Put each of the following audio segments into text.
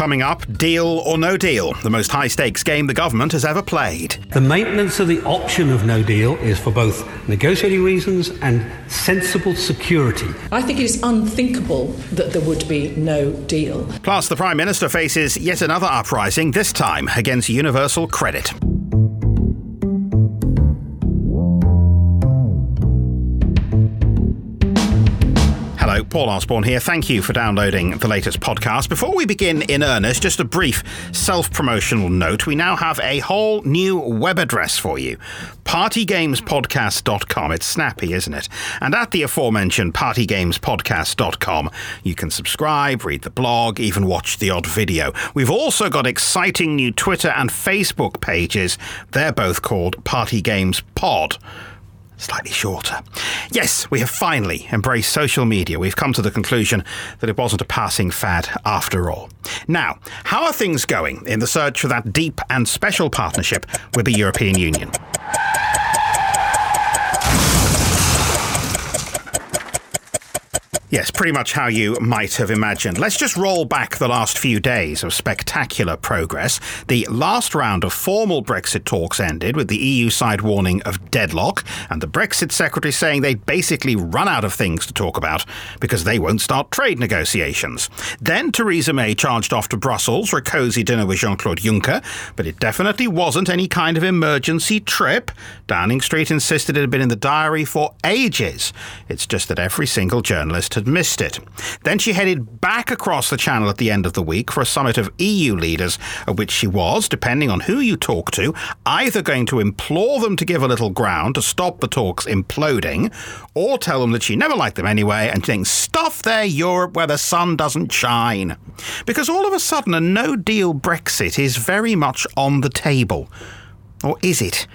Coming up, deal or no deal, the most high stakes game the government has ever played. The maintenance of the option of no deal is for both negotiating reasons and sensible security. I think it is unthinkable that there would be no deal. Plus, the Prime Minister faces yet another uprising, this time against universal credit. Paul Osborne here. Thank you for downloading the latest podcast. Before we begin in earnest, just a brief self promotional note. We now have a whole new web address for you partygamespodcast.com. It's snappy, isn't it? And at the aforementioned partygamespodcast.com, you can subscribe, read the blog, even watch the odd video. We've also got exciting new Twitter and Facebook pages. They're both called Party Games Pod slightly shorter. Yes, we have finally embraced social media. We've come to the conclusion that it wasn't a passing fad after all. Now, how are things going in the search for that deep and special partnership with the European Union? Yes, pretty much how you might have imagined. Let's just roll back the last few days of spectacular progress. The last round of formal Brexit talks ended with the EU side warning of deadlock, and the Brexit secretary saying they'd basically run out of things to talk about because they won't start trade negotiations. Then Theresa May charged off to Brussels for a cosy dinner with Jean Claude Juncker, but it definitely wasn't any kind of emergency trip. Downing Street insisted it had been in the diary for ages. It's just that every single journalist had missed it. Then she headed back across the channel at the end of the week for a summit of EU leaders, at which she was, depending on who you talk to, either going to implore them to give a little ground to stop the talks imploding, or tell them that she never liked them anyway and think, stuff their Europe where the sun doesn't shine. Because all of a sudden, a no deal Brexit is very much on the table. Or is it?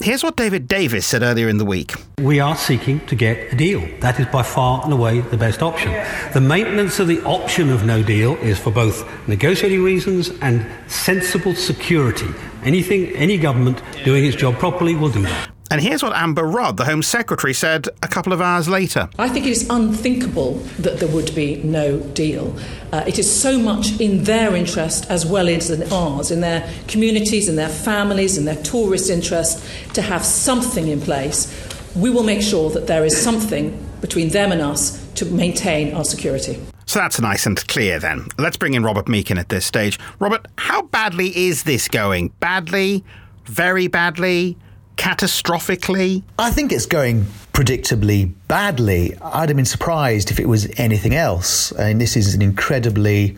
Here's what David Davis said earlier in the week. We are seeking to get a deal. That is by far and away the best option. The maintenance of the option of no deal is for both negotiating reasons and sensible security. Anything, any government doing its job properly will do that. And here's what Amber Rudd, the Home Secretary, said a couple of hours later. I think it is unthinkable that there would be no deal. Uh, it is so much in their interest as well as in ours, in their communities, in their families, in their tourist interest, to have something in place. We will make sure that there is something between them and us to maintain our security. So that's nice and clear then. Let's bring in Robert Meakin at this stage. Robert, how badly is this going? Badly? Very badly? Catastrophically? I think it's going predictably badly. I'd have been surprised if it was anything else. I mean, this is an incredibly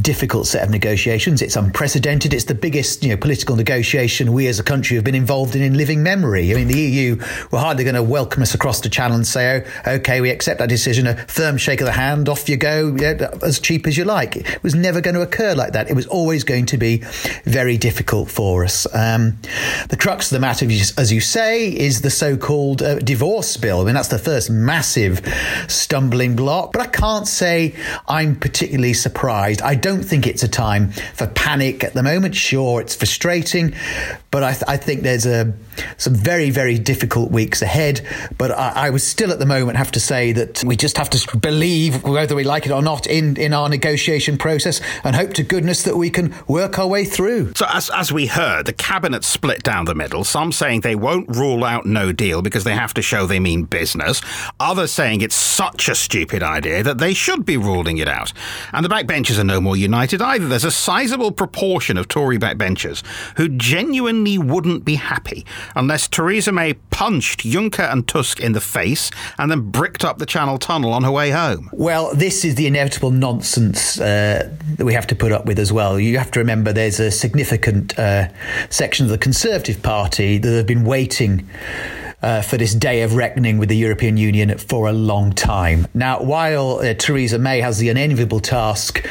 difficult set of negotiations. It's unprecedented. It's the biggest, you know, political negotiation we as a country have been involved in in living memory. I mean, the EU were hardly going to welcome us across the channel and say, "Oh, okay, we accept that decision." A firm shake of the hand, off you go, as cheap as you like. It was never going to occur like that. It was always going to be very difficult for us. Um, the crux of the matter, as you say, is the so-called uh, divorce bill. I mean, that's the first massive stumbling block. But I can't say I'm particularly surprised. I don't think it's a time for panic at the moment. Sure, it's frustrating, but I, th- I think there's a, some very, very difficult weeks ahead. But I, I still at the moment have to say that we just have to believe, whether we like it or not, in, in our negotiation process and hope to goodness that we can work our way through. So, as, as we heard, the cabinet split down the middle, some saying they won't rule out no deal because they have to show they mean business, others saying it's such a stupid idea that they should be ruling it out. And the backbenchers are no more united either. There's a sizable proportion of Tory backbenchers who genuinely wouldn't be happy unless Theresa May punched Juncker and Tusk in the face and then bricked up the Channel Tunnel on her way home. Well, this is the inevitable nonsense uh, that we have to put up with as well. You have to remember there's a significant uh, section of the Conservative Party that have been waiting uh, for this day of reckoning with the European Union for a long time. Now, while uh, Theresa May has the unenviable task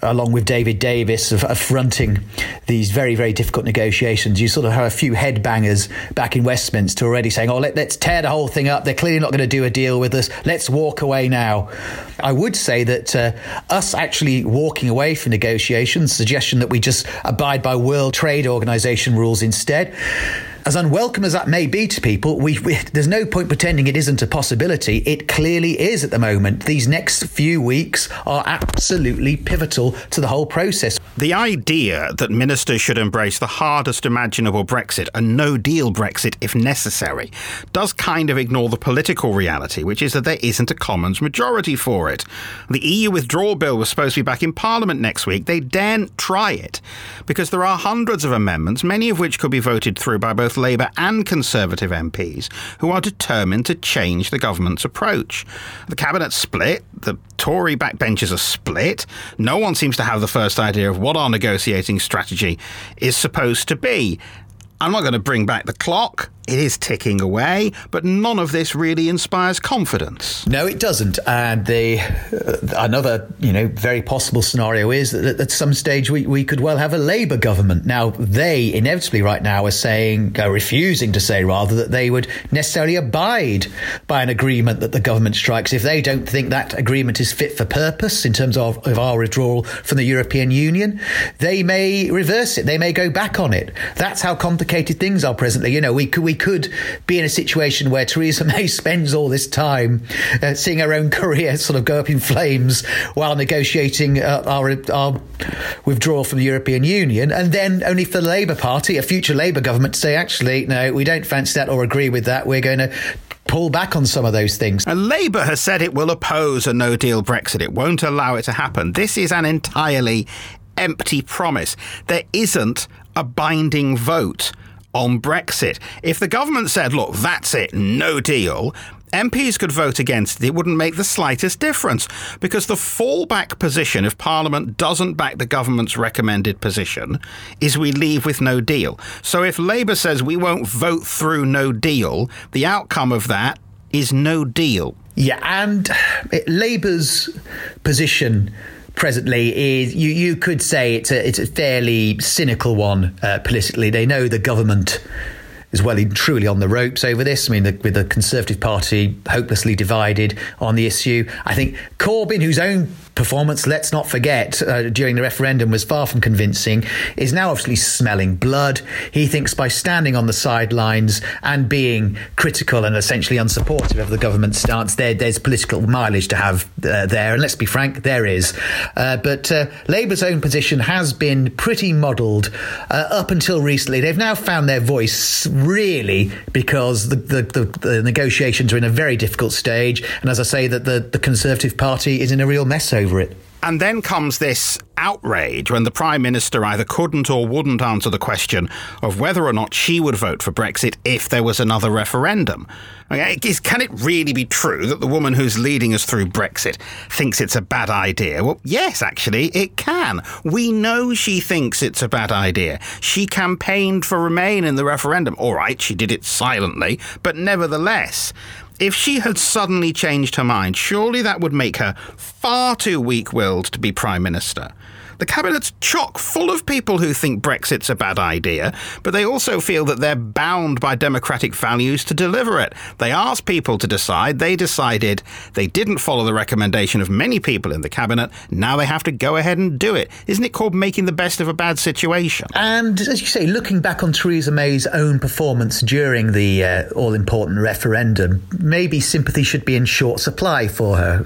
along with David Davis, of, of, fronting these very, very difficult negotiations. You sort of have a few headbangers back in Westminster already saying, oh, let, us tear the whole thing up. They're clearly not going to do a deal with us. Let's walk away now. I would say that uh, us actually walking away from negotiations, suggestion that we just abide by World Trade Organization rules instead, as unwelcome as that may be to people, we, we, there's no point pretending it isn't a possibility. It clearly is at the moment. These next few weeks are absolutely pivotal to the whole process. The idea that ministers should embrace the hardest imaginable Brexit, a no deal Brexit if necessary, does kind of ignore the political reality, which is that there isn't a Commons majority for it. The EU withdrawal bill was supposed to be back in Parliament next week. They daren't try it because there are hundreds of amendments, many of which could be voted through by both Labour and Conservative MPs, who are determined to change the government's approach. The cabinet split, the Tory backbenchers are split. No one seems to have the first idea of what our negotiating strategy is supposed to be. I'm not going to bring back the clock. It is ticking away, but none of this really inspires confidence. No, it doesn't. And the uh, another, you know, very possible scenario is that at some stage we, we could well have a Labour government. Now, they inevitably right now are saying, are refusing to say rather, that they would necessarily abide by an agreement that the government strikes if they don't think that agreement is fit for purpose in terms of, of our withdrawal from the European Union. They may reverse it. They may go back on it. That's how complicated things are presently. You know, we could we could be in a situation where Theresa May spends all this time uh, seeing her own career sort of go up in flames while negotiating uh, our, our withdrawal from the European Union, and then only for the Labour Party, a future Labour government, to say, actually, no, we don't fancy that or agree with that. We're going to pull back on some of those things. And Labour has said it will oppose a no deal Brexit. It won't allow it to happen. This is an entirely empty promise. There isn't a binding vote on Brexit. If the government said, look, that's it, no deal, MPs could vote against it. It wouldn't make the slightest difference because the fallback position, if Parliament doesn't back the government's recommended position, is we leave with no deal. So if Labour says we won't vote through no deal, the outcome of that is no deal. Yeah, and Labour's position presently is you, you could say it's a it's a fairly cynical one uh, politically. They know the government is well and truly on the ropes over this. I mean, the, with the Conservative Party hopelessly divided on the issue, I think Corbyn, whose own performance, let's not forget, uh, during the referendum was far from convincing, is now obviously smelling blood. He thinks by standing on the sidelines and being critical and essentially unsupportive of the government's stance, there, there's political mileage to have uh, there. And let's be frank, there is. Uh, but uh, Labour's own position has been pretty modelled uh, up until recently. They've now found their voice really because the, the, the, the, negotiations are in a very difficult stage. And as I say, that the, the Conservative Party is in a real mess over it. And then comes this outrage when the Prime Minister either couldn't or wouldn't answer the question of whether or not she would vote for Brexit if there was another referendum. Okay, can it really be true that the woman who's leading us through Brexit thinks it's a bad idea? Well, yes, actually, it can. We know she thinks it's a bad idea. She campaigned for Remain in the referendum. All right, she did it silently, but nevertheless. If she had suddenly changed her mind, surely that would make her far too weak willed to be Prime Minister. The cabinet's chock full of people who think Brexit's a bad idea, but they also feel that they're bound by democratic values to deliver it. They asked people to decide, they decided, they didn't follow the recommendation of many people in the cabinet, now they have to go ahead and do it. Isn't it called making the best of a bad situation? And as you say, looking back on Theresa May's own performance during the uh, all important referendum, maybe sympathy should be in short supply for her.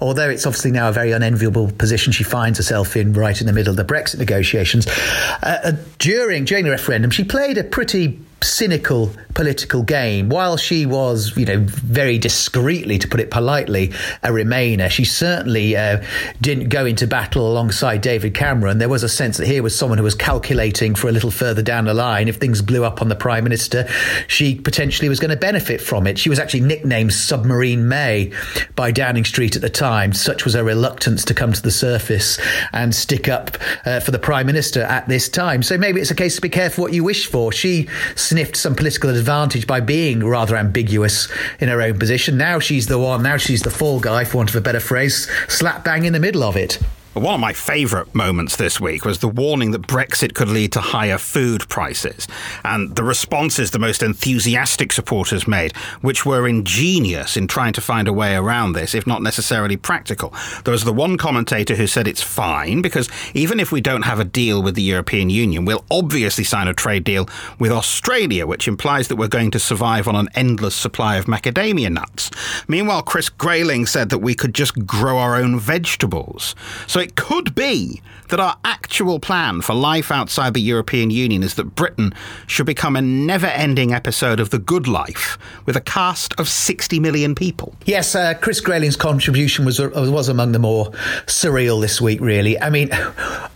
Although it's obviously now a very unenviable position she finds herself in right in the middle of the Brexit negotiations. Uh, uh, during during the referendum, she played a pretty cynical political game. While she was, you know, very discreetly, to put it politely, a Remainer, she certainly uh, didn't go into battle alongside David Cameron. There was a sense that here was someone who was calculating for a little further down the line. If things blew up on the Prime Minister, she potentially was going to benefit from it. She was actually nicknamed Submarine May by Downing Street at the time. Such was her reluctance to come to the surface and stick up uh, for the Prime Minister at this time. So maybe it's a case to be careful what you wish for. She sniffed some political advantage by being rather ambiguous in her own position. Now she's the one, now she's the fall guy, for want of a better phrase, slap bang in the middle of it. One of my favourite moments this week was the warning that Brexit could lead to higher food prices, and the responses the most enthusiastic supporters made, which were ingenious in trying to find a way around this, if not necessarily practical. There was the one commentator who said it's fine because even if we don't have a deal with the European Union, we'll obviously sign a trade deal with Australia, which implies that we're going to survive on an endless supply of macadamia nuts. Meanwhile, Chris Grayling said that we could just grow our own vegetables. It could be that our actual plan for life outside the European Union is that Britain should become a never ending episode of The Good Life with a cast of 60 million people. Yes, uh, Chris Grayling's contribution was, was among the more surreal this week, really. I mean,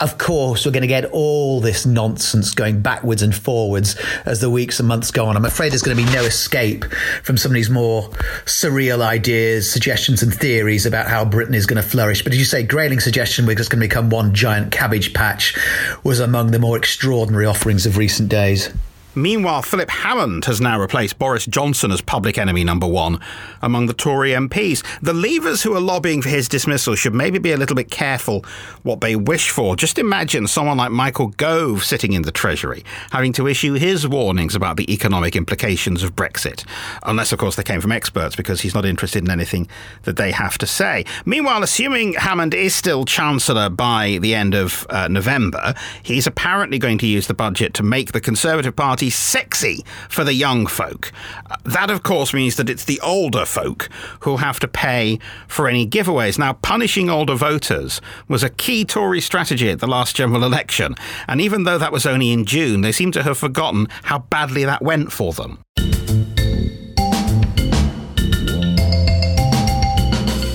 of course, we're going to get all this nonsense going backwards and forwards as the weeks and months go on. I'm afraid there's going to be no escape from some of these more surreal ideas, suggestions, and theories about how Britain is going to flourish. But as you say, Grayling's suggestion we're just going to become one giant cabbage patch was among the more extraordinary offerings of recent days. Meanwhile, Philip Hammond has now replaced Boris Johnson as public enemy number one among the Tory MPs. The Leavers who are lobbying for his dismissal should maybe be a little bit careful what they wish for. Just imagine someone like Michael Gove sitting in the Treasury, having to issue his warnings about the economic implications of Brexit. Unless, of course, they came from experts, because he's not interested in anything that they have to say. Meanwhile, assuming Hammond is still Chancellor by the end of uh, November, he's apparently going to use the budget to make the Conservative Party sexy for the young folk. Uh, that, of course, means that it's the older folk who'll have to pay for any giveaways. Now, punishing older voters was a key Tory strategy at the last general election, and even though that was only in June, they seem to have forgotten how badly that went for them.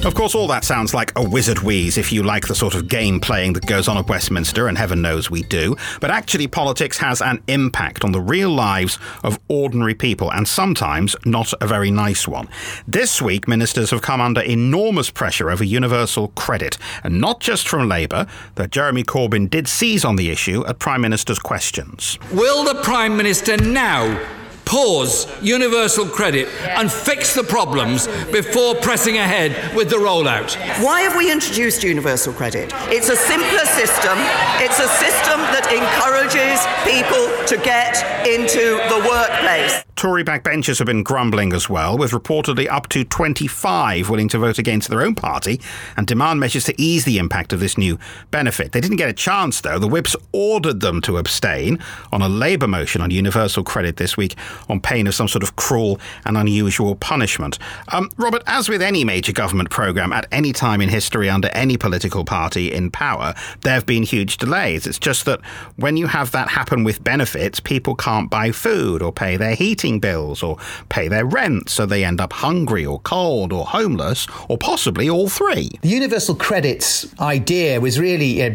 Of course, all that sounds like a wizard wheeze if you like the sort of game playing that goes on at Westminster, and heaven knows we do. But actually, politics has an impact on the real lives of ordinary people, and sometimes not a very nice one. This week, ministers have come under enormous pressure over universal credit, and not just from Labour, that Jeremy Corbyn did seize on the issue at Prime Minister's questions. Will the Prime Minister now pause universal credit and fix the problems before pressing ahead with the rollout. Why have we introduced universal credit? It's a simpler system. It's a system that encourages people to get into the workplace. Tory backbenchers have been grumbling as well, with reportedly up to 25 willing to vote against their own party and demand measures to ease the impact of this new benefit. They didn't get a chance, though. The whips ordered them to abstain on a Labour motion on universal credit this week on pain of some sort of cruel and unusual punishment. Um, Robert, as with any major government programme at any time in history under any political party in power, there have been huge delays. It's just that when you have that happen with benefits, people can't buy food or pay their heating heating bills or pay their rent, so they end up hungry or cold or homeless, or possibly all three. The universal credits idea was really uh,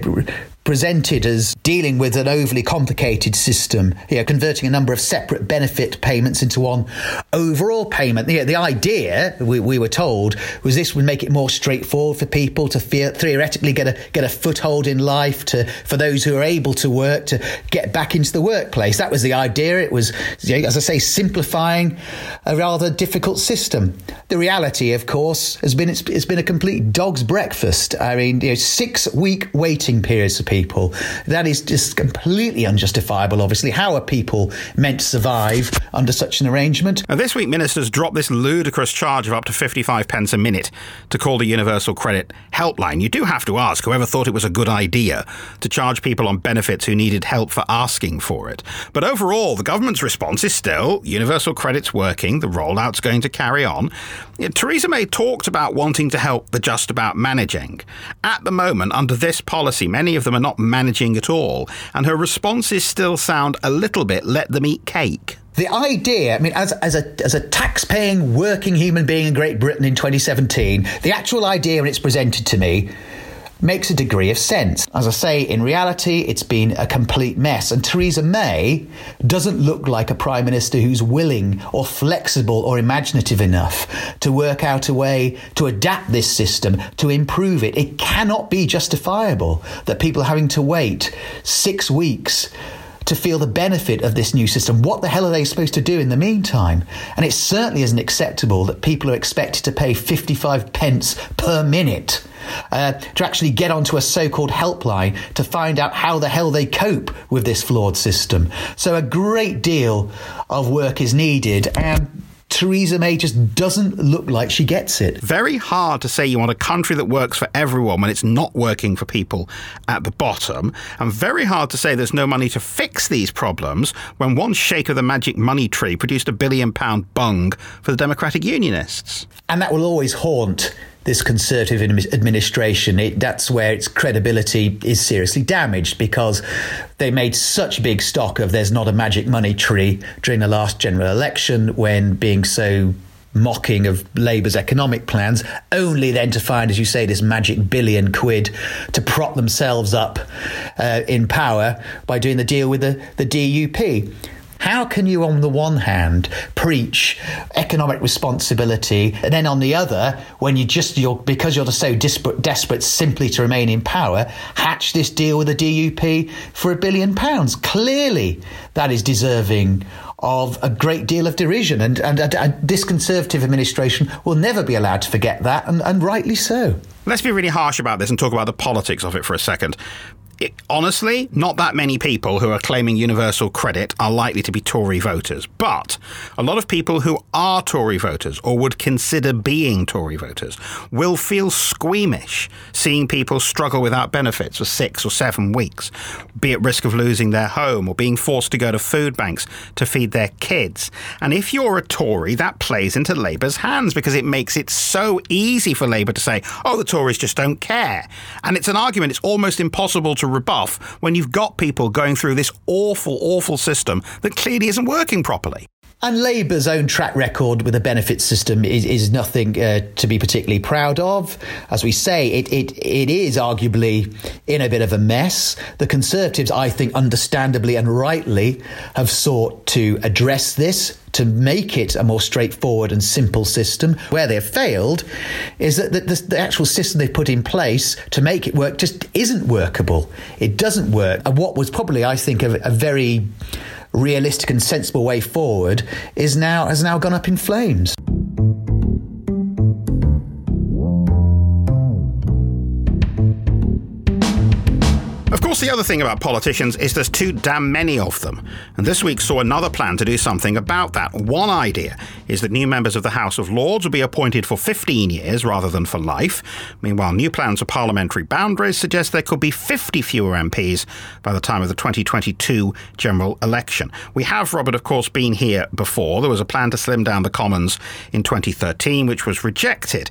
presented as dealing with an overly complicated system, you know, converting a number of separate benefit payments into one overall payment. You know, the idea, we, we, were told, was this would make it more straightforward for people to theoretically get a get a foothold in life, to for those who are able to work to get back into the workplace. That was the idea. It was, you know, as I say, simplifying a rather difficult system. The reality, of course, has been it's, it's been a complete dog's breakfast. I mean, you know, six week waiting periods for people. That is just completely unjustifiable, obviously. How are people meant to survive under such an arrangement? Now, this week, ministers dropped this ludicrous charge of up to 55 pence a minute to call the Universal Credit Helpline. You do have to ask whoever thought it was a good idea to charge people on benefits who needed help for asking for it. But overall, the government's response is still Universal Credit's working, the rollout's going to carry on. Theresa May talked about wanting to help the just about managing. At the moment, under this policy, many of them are not managing at all, and her responses still sound a little bit let them eat cake. The idea, I mean, as, as a as a tax-paying working human being in Great Britain in 2017, the actual idea when it's presented to me makes a degree of sense. As I say, in reality, it's been a complete mess. And Theresa May doesn't look like a prime minister who's willing or flexible or imaginative enough to work out a way to adapt this system, to improve it. It cannot be justifiable that people are having to wait six weeks to feel the benefit of this new system. What the hell are they supposed to do in the meantime? And it certainly isn't acceptable that people are expected to pay 55 pence per minute. Uh, to actually get onto a so called helpline to find out how the hell they cope with this flawed system. So, a great deal of work is needed. And Theresa May just doesn't look like she gets it. Very hard to say you want a country that works for everyone when it's not working for people at the bottom. And very hard to say there's no money to fix these problems when one shake of the magic money tree produced a billion pound bung for the Democratic Unionists. And that will always haunt this Conservative administration, it, that's where its credibility is seriously damaged because they made such big stock of there's not a magic money tree during the last general election when being so mocking of Labour's economic plans, only then to find, as you say, this magic billion quid to prop themselves up uh, in power by doing the deal with the, the DUP. How can you, on the one hand, preach economic responsibility, and then on the other, when you just you're because you're so desperate, desperate simply to remain in power, hatch this deal with the DUP for a billion pounds? Clearly, that is deserving of a great deal of derision, and, and, and this Conservative administration will never be allowed to forget that, and, and rightly so. Let's be really harsh about this and talk about the politics of it for a second it, honestly, not that many people who are claiming universal credit are likely to be Tory voters. But a lot of people who are Tory voters or would consider being Tory voters will feel squeamish seeing people struggle without benefits for six or seven weeks, be at risk of losing their home or being forced to go to food banks to feed their kids. And if you're a Tory, that plays into Labour's hands because it makes it so easy for Labour to say, oh, the Tories just don't care. And it's an argument it's almost impossible to rebuff when you've got people going through this awful, awful system that clearly isn't working properly. And Labour's own track record with the benefit system is, is nothing uh, to be particularly proud of. As we say, it, it, it is arguably in a bit of a mess. The Conservatives, I think, understandably and rightly, have sought to address this to make it a more straightforward and simple system. Where they've failed is that the, the, the, actual system they've put in place to make it work just isn't workable. It doesn't work. And what was probably, I think, a, a very realistic and sensible way forward is now has now gone up in flames. Course, the other thing about politicians is there's too damn many of them. And this week saw another plan to do something about that. One idea is that new members of the House of Lords will be appointed for 15 years rather than for life. Meanwhile, new plans for parliamentary boundaries suggest there could be 50 fewer MPs by the time of the 2022 general election. We have, Robert, of course, been here before. There was a plan to slim down the Commons in 2013, which was rejected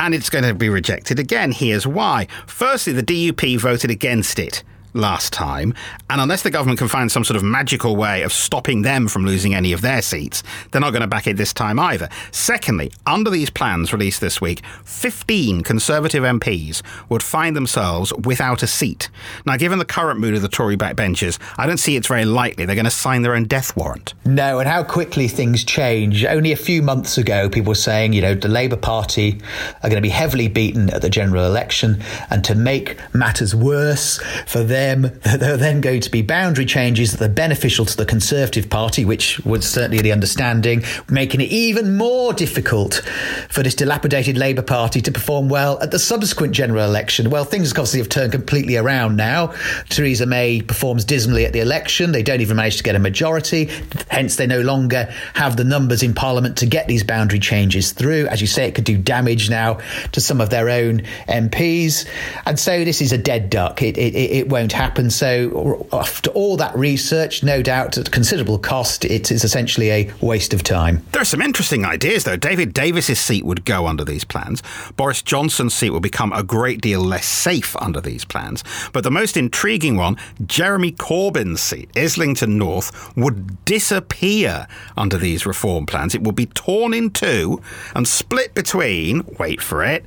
and it's going to be rejected again. Here's why. Firstly, the DUP voted against it last time, and unless the government can find some sort of magical way of stopping them from losing any of their seats, they're not going to back it this time either. Secondly, under these plans released this week, 15 Conservative MPs would find themselves without a seat. Now, given the current mood of the Tory backbenchers, I don't see it's very likely they're going to sign their own death warrant. No, and how quickly things change. Only a few months ago, people were saying, you know, the Labour Party are going to be heavily beaten at the general election, and to make matters worse for them, them, there are then going to be boundary changes that are beneficial to the Conservative Party, which was certainly the understanding, making it even more difficult for this dilapidated Labour Party to perform well at the subsequent general election. Well, things obviously have turned completely around now. Theresa May performs dismally at the election. They don't even manage to get a majority. Hence, they no longer have the numbers in Parliament to get these boundary changes through. As you say, it could do damage now to some of their own MPs. And so this is a dead duck. It, it, it won't won't happen. So, after all that research, no doubt at considerable cost, it is essentially a waste of time. There are some interesting ideas, though. David Davis's seat would go under these plans. Boris Johnson's seat would become a great deal less safe under these plans. But the most intriguing one, Jeremy Corbyn's seat, Islington North, would disappear under these reform plans. It would be torn in two and split between, wait for it,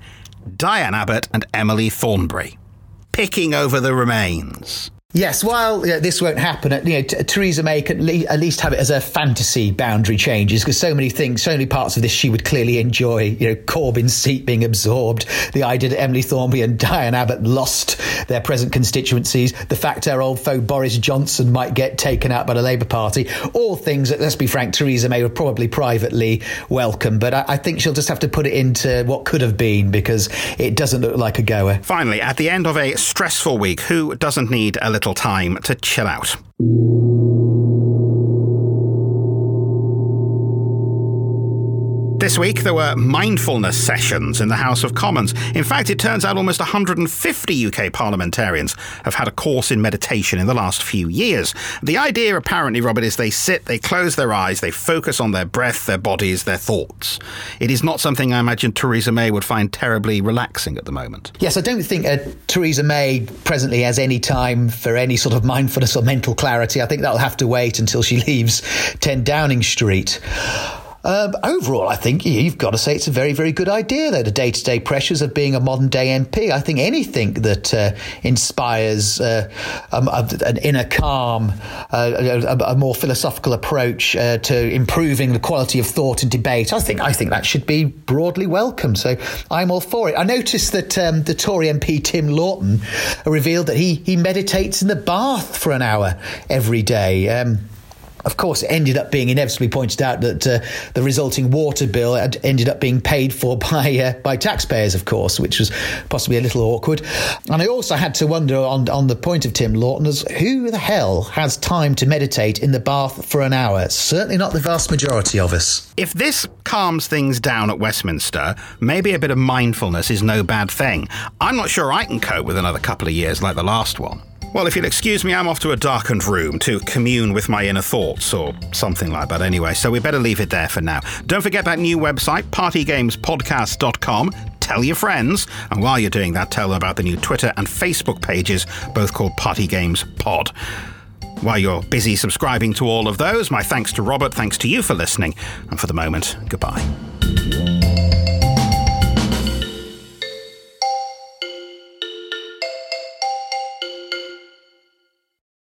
Diane Abbott and Emily Thornberry picking over the remains. Yes, while you know, this won't happen, uh, you know, Theresa May can le- at least have it as a fantasy boundary changes because so many things, so many parts of this she would clearly enjoy. You know, Corbyn's seat being absorbed, the idea that Emily Thornberry and Diane Abbott lost their present constituencies, the fact our old foe Boris Johnson might get taken out by the Labour Party, all things that, let's be frank, Theresa May would probably privately welcome. But I, I think she'll just have to put it into what could have been because it doesn't look like a goer. Finally, at the end of a stressful week, who doesn't need a little time to chill out? This week, there were mindfulness sessions in the House of Commons. In fact, it turns out almost 150 UK parliamentarians have had a course in meditation in the last few years. The idea, apparently, Robert, is they sit, they close their eyes, they focus on their breath, their bodies, their thoughts. It is not something I imagine Theresa May would find terribly relaxing at the moment. Yes, I don't think uh, Theresa May presently has any time for any sort of mindfulness or mental clarity. I think that'll have to wait until she leaves 10 Downing Street. Um, overall, I think you've got to say it's a very, very good idea, though, the day to day pressures of being a modern day MP. I think anything that uh, inspires uh, um, an inner calm, uh, a, a, more philosophical approach uh, to improving the quality of thought and debate, I think, I think that should be broadly welcome. So I'm all for it. I noticed that um, the Tory MP Tim Loughton revealed that he, he meditates in the bath for an hour every day. Um, of course, it ended up being inevitably pointed out that uh, the resulting water bill had ended up being paid for by uh, by taxpayers, of course, which was possibly a little awkward. And I also had to wonder on on the point of Tim Loughton as who the hell has time to meditate in the bath for an hour? Certainly not the vast majority of us. If this calms things down at Westminster, maybe a bit of mindfulness is no bad thing. I'm not sure I can cope with another couple of years like the last one. Well, if you'll excuse me, I'm off to a darkened room to commune with my inner thoughts, or something like that anyway, so we better leave it there for now. Don't forget that new website, partygamespodcast.com. Tell your friends, and while you're doing that, tell them about the new Twitter and Facebook pages, both called Party Games Pod. While you're busy subscribing to all of those, my thanks to Robert, thanks to you for listening, and for the moment, goodbye.